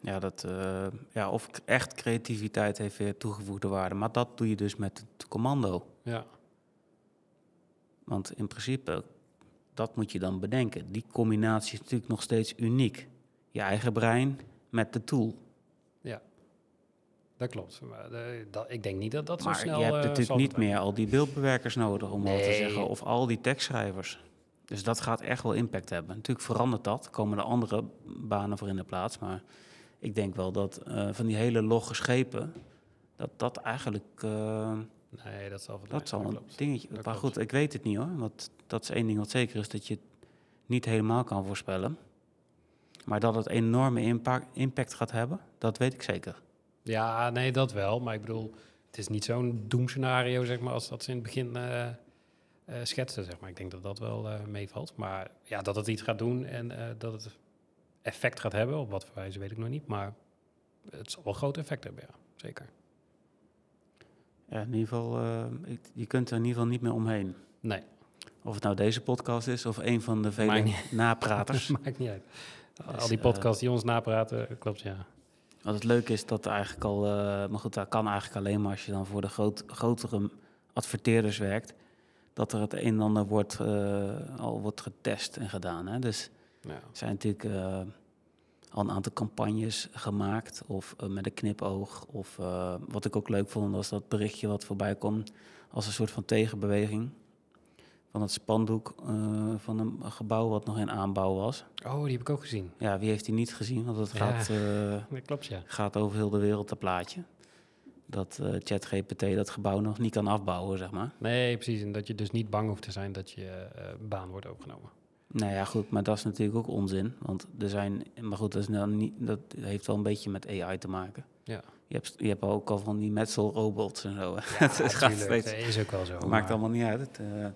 B: Ja, dat, eh, ja, of echt creativiteit heeft weer toegevoegde waarde. Maar dat doe je dus met het commando.
C: Ja,
B: Want in principe, dat moet je dan bedenken. Die combinatie is natuurlijk nog steeds uniek. Je eigen brein met de tool.
C: dat klopt. Maar eh, dat, ik denk niet dat dat zo
B: maar
C: snel
B: je hebt
C: eh,
B: natuurlijk niet meer al die beeldbewerkers nodig, om wel te
C: Nee.
B: zeggen. Of al die tekstschrijvers. Dus dat gaat echt wel impact hebben. Natuurlijk verandert dat. Komen er andere banen voor in de plaats. Maar ik denk wel dat eh, van die hele logge schepen... dat dat eigenlijk... eh,
C: Nee, dat zal
B: dat zal een
C: klopt.
B: dingetje...
C: Dat
B: maar
C: klopt.
B: goed, ik weet het niet hoor. Want dat is één ding wat zeker is... dat je het niet helemaal kan voorspellen. Maar dat het enorme impact, impact gaat hebben... dat weet ik zeker.
C: Ja, nee, dat wel. Maar ik bedoel, het is niet zo'n doemscenario, zeg maar, als dat ze in het begin eh schetsten, zeg maar. Ik denk dat dat wel meevalt. Maar ja, dat het iets gaat doen en dat het effect gaat hebben, op wat voor wijze weet ik nog niet. Maar het zal wel groot effect hebben, ja. Zeker.
B: Ja, in ieder geval, eh, je kunt er in ieder geval niet meer omheen.
C: Nee,
B: Of het nou deze podcast is of een van de vele
C: Maakt
B: napraters.
C: maakt niet uit.
B: Dus,
C: Al die
B: eh,
C: podcasts die ons napraten, klopt, ja.
B: Wat het leuke is dat eigenlijk al, eh, maar goed, dat kan eigenlijk alleen maar als je dan voor de groot, grotere adverteerders werkt, dat er het een en ander wordt, al wordt getest en gedaan. Hè? Dus
C: ja.
B: zijn natuurlijk al een aantal campagnes gemaakt, of eh, met een knipoog. Of eh, wat ik ook leuk vond, was dat berichtje wat voorbij komt als een soort van tegenbeweging. Van het spandoek eh, van een gebouw wat nog in aanbouw was.
C: Oh, die heb ik ook gezien.
B: Ja, wie heeft die niet gezien? Want het
C: Ja.
B: gaat,
C: Dat klopt, ja.
B: gaat over heel de wereld, dat plaatje. Dat ChatGPT dat gebouw nog niet kan afbouwen, zeg maar.
C: Nee, precies. En dat je dus niet bang hoeft te zijn dat je baan wordt overgenomen.
B: Nou ja, goed, maar dat is natuurlijk ook onzin. Want er zijn, maar goed, dat, is nou niet, dat heeft wel een beetje met AI te maken.
C: Ja.
B: Je hebt, je hebt ook al van die metselrobots en zo.
C: Ja,
B: het gaat steeds,
C: Dat is ook wel zo.
B: maakt
C: maar-
B: allemaal niet uit. Het, eh,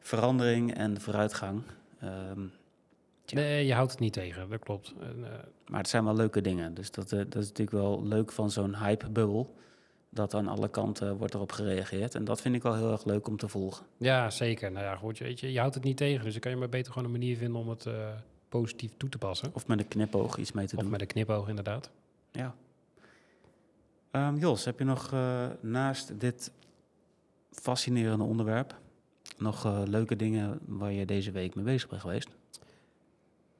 B: verandering en vooruitgang. Ehm.
C: Nee, je houdt het niet tegen, dat klopt. En, eh,
B: maar het zijn wel leuke dingen. Dus dat, eh, dat is natuurlijk wel leuk van zo'n hype-bubbel. Dat aan alle kanten wordt erop gereageerd. En dat vind ik wel heel erg leuk om te volgen.
C: ja, zeker. Nou ja, goed, weet je, je houdt het niet tegen. Dus dan kan je maar beter gewoon een manier vinden om het eh, positief toe te passen.
B: Of met een knipoog iets mee te
C: Of
B: doen.
C: met een knipoog, inderdaad.
B: Ja. Ehm, Jos, heb je nog eh, naast dit fascinerende onderwerp nog eh, leuke dingen waar je deze week mee bezig bent geweest?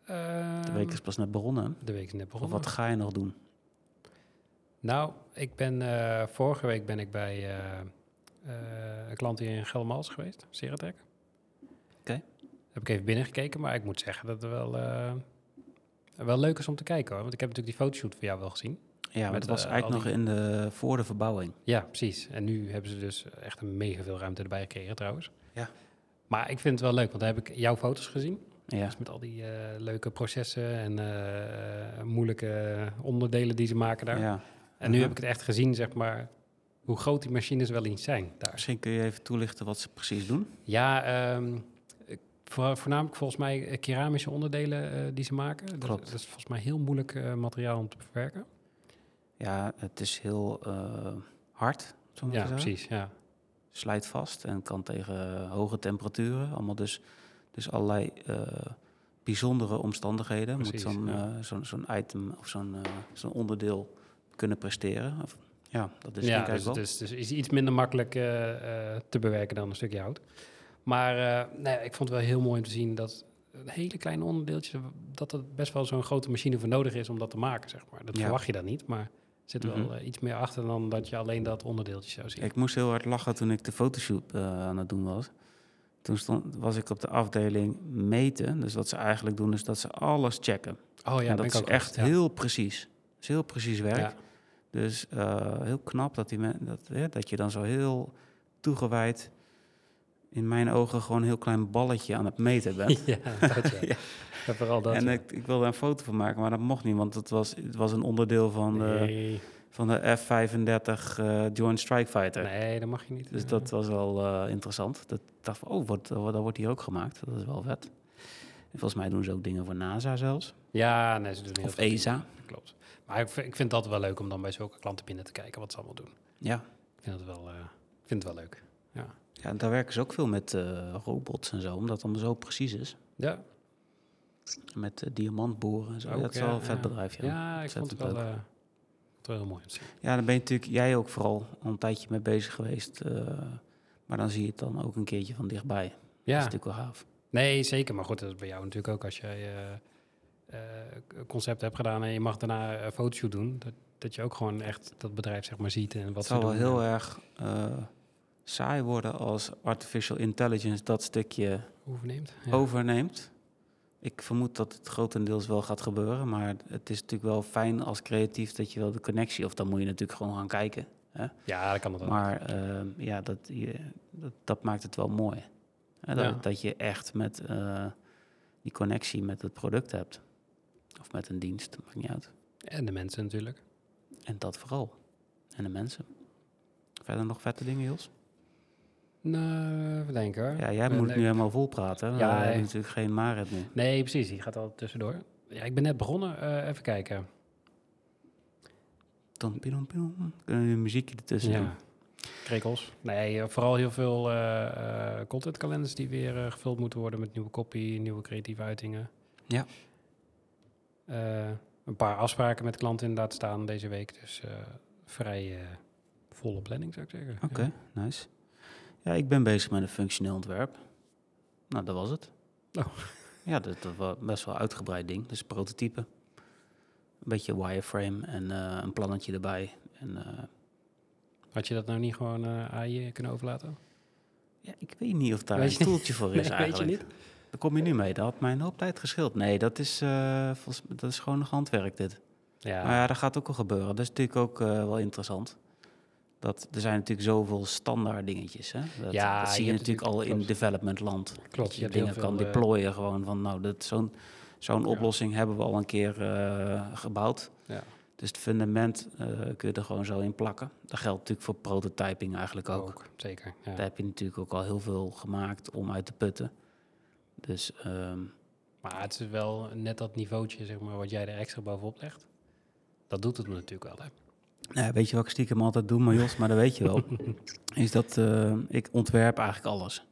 B: De week is pas net begonnen.
C: de week is net
B: Of
C: begonnen.
B: wat ga je nog doen?
C: Nou, ik ben, eh, vorige week ben ik bij eh, eh, een klant hier in Geldermals geweest, Seratec.
B: Oké.
C: Heb ik even binnengekeken, maar ik moet zeggen dat er wel... wel leuk is om te kijken hoor. Want ik heb natuurlijk die fotoshoot van jou wel gezien.
B: Ja,
C: Met,
B: het was eigenlijk nog in de, voor de verbouwing.
C: Ja, precies. En nu hebben ze dus echt een mega veel ruimte erbij gekregen trouwens.
B: Ja.
C: Maar ik vind het wel leuk, want daar heb ik jouw foto's gezien.
B: Ja,
C: Dus met al die leuke processen en moeilijke onderdelen die ze maken daar.
B: ja.
C: En nu heb ik het echt gezien, zeg maar, hoe groot die machines wel eens zijn daar.
B: Misschien kun je even toelichten wat ze precies doen.
C: Ja, ehm, voornamelijk volgens mij keramische onderdelen eh, die ze maken. Dat-
B: Klopt.
C: Dat, is volgens mij heel moeilijk eh, materiaal om te bewerken.
B: Ja, het is heel eh, hard, zo
C: Ja, precies. Ja.
B: Slijt vast en kan tegen hoge temperaturen. Allemaal dus, dus allerlei bijzondere omstandigheden.
C: Precies,
B: Moet zo'n
C: ja.
B: eh, zo'n item of zo'n zo'n onderdeel kunnen presteren. Of, ja, dat is
C: ja,
B: denk ik
C: dus is, dus is iets minder makkelijk eh, eh, te bewerken dan een stukje hout. Maar nee, ik vond het wel heel mooi om te zien dat hele kleine onderdeeltjes, dat er best wel zo'n grote machine voor nodig is om dat te maken, zeg maar. Dat
B: Ja.
C: verwacht je dan niet, maar er zit wel
B: Mhm.
C: iets meer achter dan dat je alleen dat onderdeeltje zou zien.
B: Ik moest heel hard lachen toen ik de fotoshoot eh, aan het doen was. Toen stond, was ik op de afdeling meten. Dus wat ze eigenlijk doen is dat ze alles checken.
C: oh ja,
B: en dat is echt heel precies. Is heel precies werk.
C: Ja.
B: Dus eh, heel knap dat, die men, dat, hè, dat je dan zo heel toegewijd... in mijn ogen gewoon een heel klein balletje aan het meten bent.
C: Ja, dat ja.
B: Ja.
C: Ja, vooral dat.
B: en
C: ja.
B: ik, ik wilde een foto van maken, maar dat mocht niet... want het was, het was een onderdeel van de, van de F-35 eh, Joint Strike Fighter.
C: nee, dat mag je niet.
B: Dus dat was wel eh, interessant. Dat dacht van, oh, wordt, dat wordt hier ook gemaakt. Dat is wel vet. En volgens mij doen ze ook dingen voor NASA zelfs.
C: Ja, nee, ze doen heel
B: Of
C: dingen.
B: ESA.
C: Klopt. Maar ik, vind- ik vind dat wel leuk om dan bij zulke klanten binnen te kijken wat ze allemaal doen.
B: Ja.
C: Ik vind het wel, eh, ik vind het wel leuk. Ja.
B: ja, daar werken ze ook veel met eh, robots en zo, omdat het allemaal zo precies is.
C: Ja,
B: Met uh, diamantboren en zo.
C: Ook,
B: dat is
C: ja,
B: wel een vet
C: ja.
B: bedrijf, ja.
C: ja, ik vond het wel, eh, het wel heel mooi.
B: Ja, daar ben je natuurlijk jij ook vooral al een tijdje mee bezig geweest. maar dan zie je het dan ook een keertje van dichtbij. Dat is
C: Ja,
B: natuurlijk wel gaaf.
C: nee, zeker. Maar goed, dat is bij jou natuurlijk ook als jij concept hebt gedaan en je mag daarna een fotoshoot doen. Dat, dat je ook gewoon echt dat bedrijf zeg maar ziet en wat
B: Het
C: ze
B: zal wel heel erg eh, saai worden als artificial intelligence dat stukje
C: overneemt. Ja.
B: overneemt. Ik vermoed dat het grotendeels wel gaat gebeuren, maar het is natuurlijk wel fijn als creatief dat je wel de connectie, of dan moet je natuurlijk gewoon gaan kijken.
C: Ja, dat kan het ook.
B: Maar ehm, ja, dat, je, dat, dat maakt het wel mooi. Hè, dat,
C: Ja.
B: dat je echt met eh, die connectie met het product hebt. Of met een dienst, maakt niet uit.
C: En de mensen natuurlijk.
B: En dat vooral. En de mensen. Verder nog vette dingen, Jos?
C: Nou, even denken hoor.
B: Ja, jij
C: ben
B: moet
C: leuk.
B: nu helemaal vol praten.
C: Ja,
B: We
C: nee.
B: natuurlijk geen Marit nu.
C: Nee, precies. Die gaat al tussendoor. Ja, ik ben net begonnen. Eh, even kijken.
B: Tom, pidom, pidom. Kunnen we een muziekje ertussen doen?
C: Ja. Krekels. Nee, eh, vooral heel veel eh eh, contentkalenders die weer eh, gevuld moeten worden met nieuwe copy, nieuwe creatieve uitingen.
B: Ja.
C: Eh, een paar afspraken met klanten inderdaad staan deze week. Dus eh, vrij eh, volle planning zou ik zeggen.
B: Oké,
C: Ja.
B: nice. Ja, ik ben bezig met een functioneel ontwerp. Nou, dat was het.
C: Oh.
B: Ja, dat, dat was best wel een uitgebreid ding. Dus prototype. Een beetje wireframe en een plannetje erbij. En
C: Had je dat nou niet gewoon eh AI kunnen overlaten?
B: ja, ik weet niet of daar
C: Weet
B: een
C: je
B: stoeltje voor is
C: Nee, weet je
B: eigenlijk.
C: niet?
B: Daar kom je nu mee. Dat had mij een hoop tijd geschild. Nee, dat is, eh, volgens, dat is gewoon nog handwerk dit.
C: Ja,
B: Maar ja, dat gaat ook wel gebeuren. Dat is natuurlijk ook eh, wel interessant. Dat, er zijn natuurlijk zoveel standaard dingetjes. Hè? Dat,
C: Ja,
B: dat zie
C: je
B: natuurlijk al in development land.
C: klopt.
B: Dat
C: Je
B: dingen kan
C: eh,
B: deployen gewoon van nou, dat zo'n zo'n
C: Ja.
B: oplossing hebben we al een keer gebouwd.
C: Ja.
B: Dus het fundament kun je er gewoon zo in plakken. Dat geldt natuurlijk voor prototyping eigenlijk ook.
C: ook. Zeker. Ja.
B: Daar heb je natuurlijk ook al heel veel gemaakt om uit te putten. Dus ehm,
C: Maar het is wel net dat niveautje, zeg maar, wat jij er extra bovenop legt. Dat doet het natuurlijk wel, hè?
B: nou weet je wat ik stiekem altijd doe, maar Jos, maar dat weet je wel. is dat eh, ik ontwerp eigenlijk alles.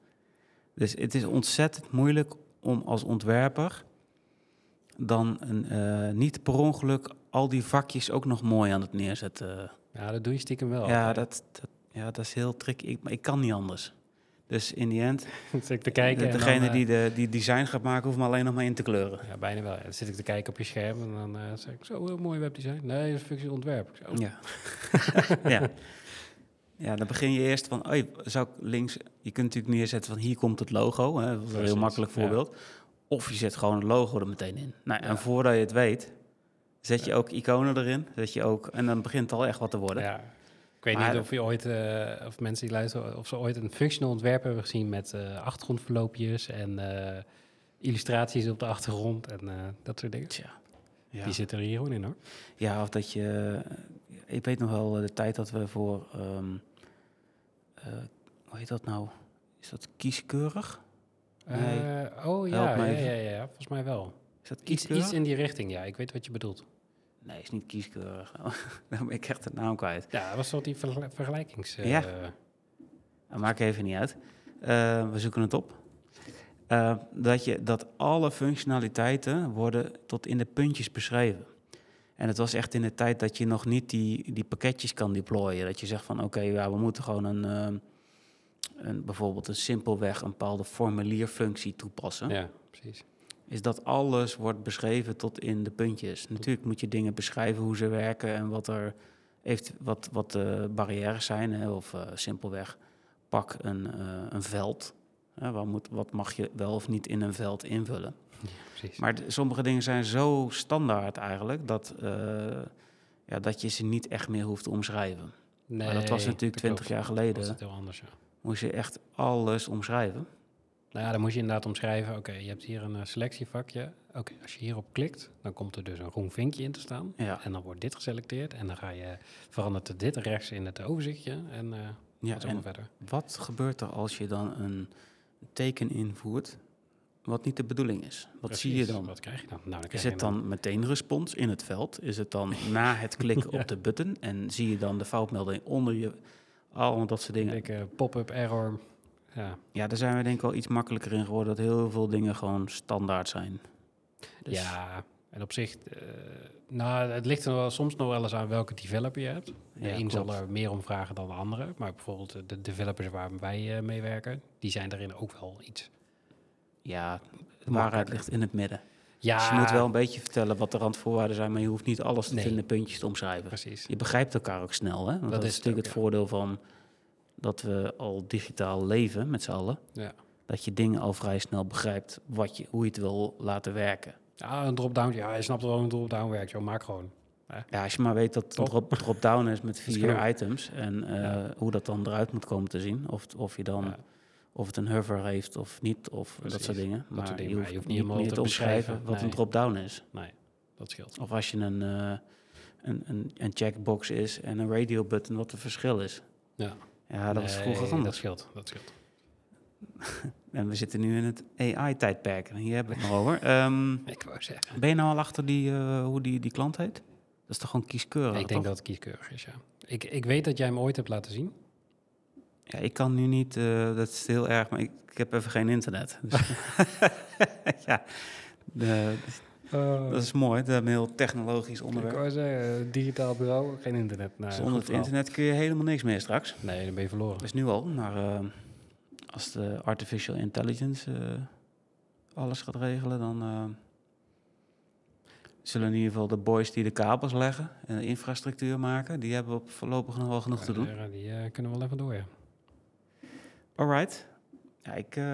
B: Dus het is ontzettend moeilijk om als ontwerper dan een, eh, niet per ongeluk al die vakjes ook nog mooi aan het neerzetten.
C: Ja, dat doe je stiekem wel.
B: ja, dat, dat, ja, dat is heel tricky. Ik, maar ik kan niet anders. Dus in die end,
C: zit ik te kijken.
B: de-
C: en
B: degene
C: dan, eh,
B: die de die design gaat maken, hoeft me alleen nog maar in te kleuren.
C: Ja, bijna wel. Ja, Dan zit ik te kijken op je scherm en dan eh, zeg ik, zo, heel mooi webdesign. Nee, dat is functie ontwerp.
B: Ja. ja. Ja, dan begin je eerst van, oh, zou ik links, je kunt natuurlijk neerzetten van hier komt het logo, hè, dat is een heel makkelijk
C: ja.
B: voorbeeld. Of je zet gewoon een logo er meteen in. Nou,
C: Ja.
B: En voordat je het weet, zet je ook iconen erin. Zet je ook, en dan begint het al echt wat te worden.
C: Ja. Ik weet
B: Maar-
C: niet of je ooit, eh, of mensen die luisteren, of ze ooit een functional ontwerp hebben gezien met eh achtergrondverloopjes en eh, illustraties op de achtergrond en dat soort dingen.
B: Tja. Ja.
C: Die zitten er hier gewoon in hoor.
B: ja, of dat je... Ik weet nog wel de tijd dat we voor... ehm, eh, hoe heet dat nou? Is dat kieskeurig? Nee.
C: Oh ja, ja, ja, ja, volgens mij wel.
B: Is dat
C: Iets, iets in die richting, ja. Ik weet wat je bedoelt.
B: Nee, is niet kieskeurig. Dan ben ik echt de naam kwijt.
C: Ja, dat was toch die vergel- vergelijkings... eh,
B: Ja. Maakt even niet uit. Eh, we zoeken het op. Eh, dat, je, dat alle functionaliteiten worden tot in de puntjes beschreven. En het was echt in de tijd dat je nog niet die, die pakketjes kan deployen. Dat je zegt van oké, ja, we moeten gewoon een, een, bijvoorbeeld een simpelweg een bepaalde formulierfunctie toepassen.
C: ja, precies.
B: Is dat alles wordt beschreven tot in de puntjes. Natuurlijk moet je dingen beschrijven hoe ze werken en wat er heeft, wat, wat de barrières zijn. Hè, of eh, simpelweg pak een, eh, een veld. Hè, wat, moet, wat mag je wel of niet in een veld invullen?
C: precies.
B: Maar sommige dingen zijn zo standaard eigenlijk dat, eh, ja, dat je ze niet echt meer hoeft te omschrijven.
C: nee,
B: maar dat was natuurlijk. 20 jaar
C: was
B: geleden.
C: het heel anders, ja.
B: Moest je echt alles omschrijven.
C: Nou ja, dan moet je inderdaad omschrijven. Oké, je hebt hier een eh, selectievakje. Oké, als je hierop klikt, dan komt er dus een groen vinkje in te staan.
B: Ja,
C: En dan wordt dit geselecteerd. En dan ga je, verandert er dit rechts in het overzichtje. En eh
B: ja en
C: verder.
B: Wat gebeurt er als je dan een teken invoert wat niet de bedoeling is? Wat zie je dan?
C: Wat krijg je dan? Nou, dan
B: Is
C: krijg
B: het dan meteen respons in het veld? Is het dan na het klikken
C: Ja.
B: op de button en zie je dan de foutmelding onder je? Al dat soort dingen.
C: dikke pop-up error. Ja,
B: Ja, daar zijn we denk ik wel iets makkelijker in geworden. Dat heel veel dingen gewoon standaard zijn. Dus-
C: ja en op zich... eh, nou, het ligt er wel, soms nog wel eens aan welke developer je hebt. De
B: Ja,
C: een zal er meer om vragen dan de andere. Maar bijvoorbeeld de developers waar wij eh, mee werken... die zijn daarin ook wel iets.
B: Ja, de waarheid
C: Makkelijker.
B: ligt in het midden.
C: Ja,
B: Dus je moet wel een beetje vertellen wat de randvoorwaarden zijn, maar je hoeft niet alles
C: Nee.
B: in de puntjes te omschrijven.
C: Precies.
B: Je begrijpt elkaar ook snel, hè? Want dat,
C: is het
B: natuurlijk
C: ook,
B: het voordeel van dat we al digitaal leven met z'n allen.
C: Ja.
B: Dat je dingen al vrij snel begrijpt wat je, hoe je het wil laten werken.
C: Ja, een drop-down. Ja, je snapt wel hoe een drop-down werkt. Joh, maak gewoon.
B: Ja, als je maar weet dat het een drop, drop-down is met vier items en eh,
C: Ja.
B: hoe dat dan eruit moet komen te zien. Of, of je dan
C: Ja.
B: of het een hover heeft of niet, of dat soort dingen. Maar,
C: soort dingen,
B: je, hoeft
C: je hoeft
B: niet meer
C: te
B: omschrijven wat een drop-down is.
C: Nee, dat scheelt.
B: Of als je een, eh, een, een, een checkbox is en een radio button, wat het verschil is.
C: Ja.
B: Ja, dat was
C: Nee,
B: vroeger
C: Dat
B: anders.
C: scheelt, dat scheelt.
B: En we zitten nu in het AI-tijdperk. En hier hebben we het nog over. Ehm,
C: Ik wou zeggen.
B: ben je nou al achter die, eh, hoe die, die klant heet? Dat is toch gewoon kieskeurig,
C: ik denk
B: toch?
C: dat het kieskeurig is, ja. Ik, ik weet dat jij hem ooit hebt laten zien.
B: Ja, ik kan nu niet, eh, dat is heel erg, maar ik, ik heb even geen internet. Dus ja, de- dat is mooi. Het is een heel technologisch
C: Ik
B: onderwerp.
C: wou zeggen, digitaal bureau, geen internet. Nou,
B: Zonder het internet kun je helemaal niks meer straks.
C: Nee, dan ben je verloren.
B: Dat is nu al, maar eh, als de artificial intelligence eh, alles gaat regelen, dan eh, zullen in ieder geval de boys die de kabels leggen en de infrastructuur maken, die hebben op voorlopig nog wel genoeg te doen.
C: Ja, die kunnen wel even door, ja.
B: Alright. Ja, ik, eh,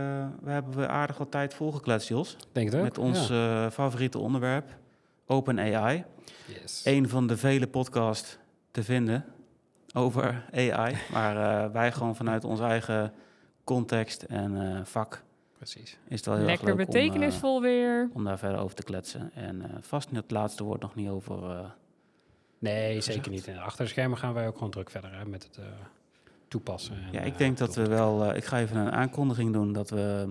B: we hebben weer aardig wat tijd volgekletst, Jos.
C: Denk het?
B: Met ons
C: Ja.
B: eh, favoriete onderwerp, OpenAI.
C: yes.
B: Een van de vele podcasts te vinden over AI. maar eh, wij gewoon vanuit ons eigen context en eh, vak
C: Precies.
B: is het wel heel
A: Lekker
B: erg leuk om,
A: betekenisvol weer.
B: om daar verder over te kletsen. En eh, vast niet het laatste woord nog niet over. eh,
C: Nee,
B: Gezegd.
C: zeker niet. En Achter de schermen gaan wij ook gewoon druk verder hè, met het eh, toepassen. En,
B: ja, ik denk dat we wel. eh, ik ga even een aankondiging doen dat we.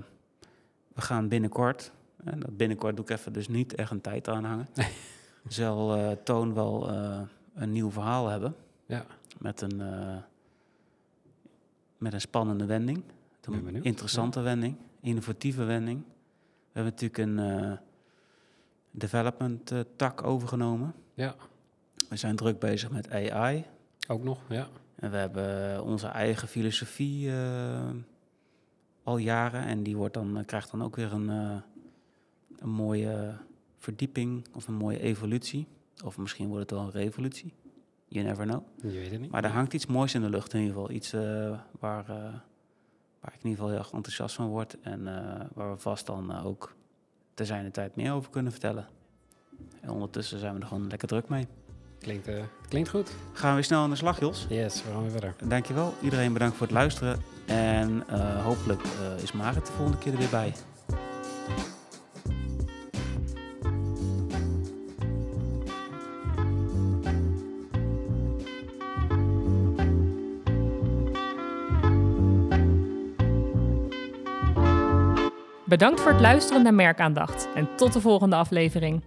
B: We gaan binnenkort. En dat binnenkort doe ik even dus niet echt een tijd aan hangen. zal eh, Toon wel eh, een nieuw verhaal hebben.
C: Ja.
B: Met een, eh, met een spannende wending. Een interessante wending. Innovatieve wending. We hebben natuurlijk een eh, development tak overgenomen.
C: Ja,
B: We zijn druk bezig met AI.
C: ook nog, ja.
B: En we hebben onze eigen filosofie eh, al jaren. En die wordt dan, eh, krijgt dan ook weer een, eh, een mooie verdieping of een mooie evolutie. Of misschien wordt het wel een revolutie. You never know.
C: Je weet het niet.
B: Maar er hangt iets moois in de lucht in ieder geval. Iets waar, waar ik in ieder geval heel erg enthousiast van word. En waar we vast dan ook te zijn de tijd meer over kunnen vertellen. En ondertussen zijn we er gewoon lekker druk mee.
C: Klinkt, eh, klinkt goed.
B: Gaan we weer snel aan de slag, Jos.
C: Yes, we gaan weer verder.
B: Dankjewel. Iedereen bedankt voor het luisteren. En eh, hopelijk eh, is Marit de volgende keer er weer bij.
A: Bedankt voor het luisteren naar Merkaandacht en tot de volgende aflevering.